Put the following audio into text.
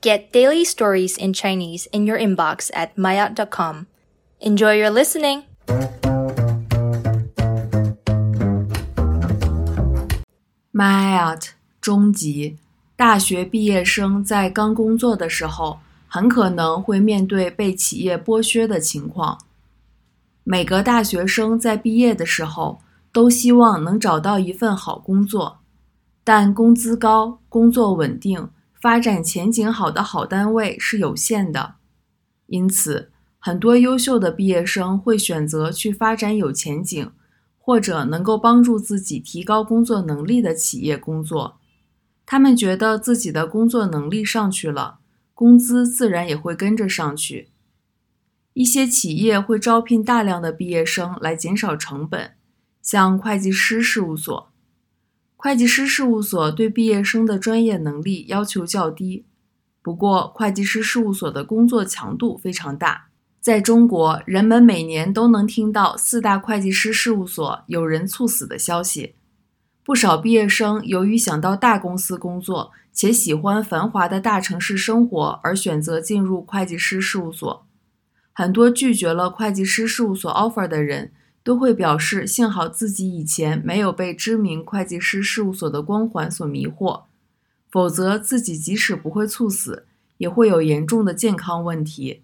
Get daily stories in Chinese in your inbox at maya.com. Enjoy your listening! MyIELT 中级大学毕业生在刚工作的时候，很可能会面对被企业剥削的情况。每个大学生在毕业的时候都希望能找到一份好工作，但工资高、工作稳定、 发展前景好的好单位是有限的，因此，很多优秀的毕业生会选择去发展有前景。或者能够帮助自己提高工作能力的企业工作，他们觉得自己的工作能力上去了，工资自然也会跟着上去。一些企业会招聘大量的毕业生来减少成本，像会计师事务所。会计师事务所对毕业生的专业能力要求较低，不过会计师事务所的工作强度非常大。在中国，人们每年都能听到四大会计师事务所有人猝死的消息。不少毕业生由于想到大公司工作，且喜欢繁华的大城市生活，而选择进入会计师事务所。很多拒绝了会计师事务所 offer 的人，都会表示幸好自己以前没有被知名会计师事务所的光环所迷惑，否则自己即使不会猝死，也会有严重的健康问题。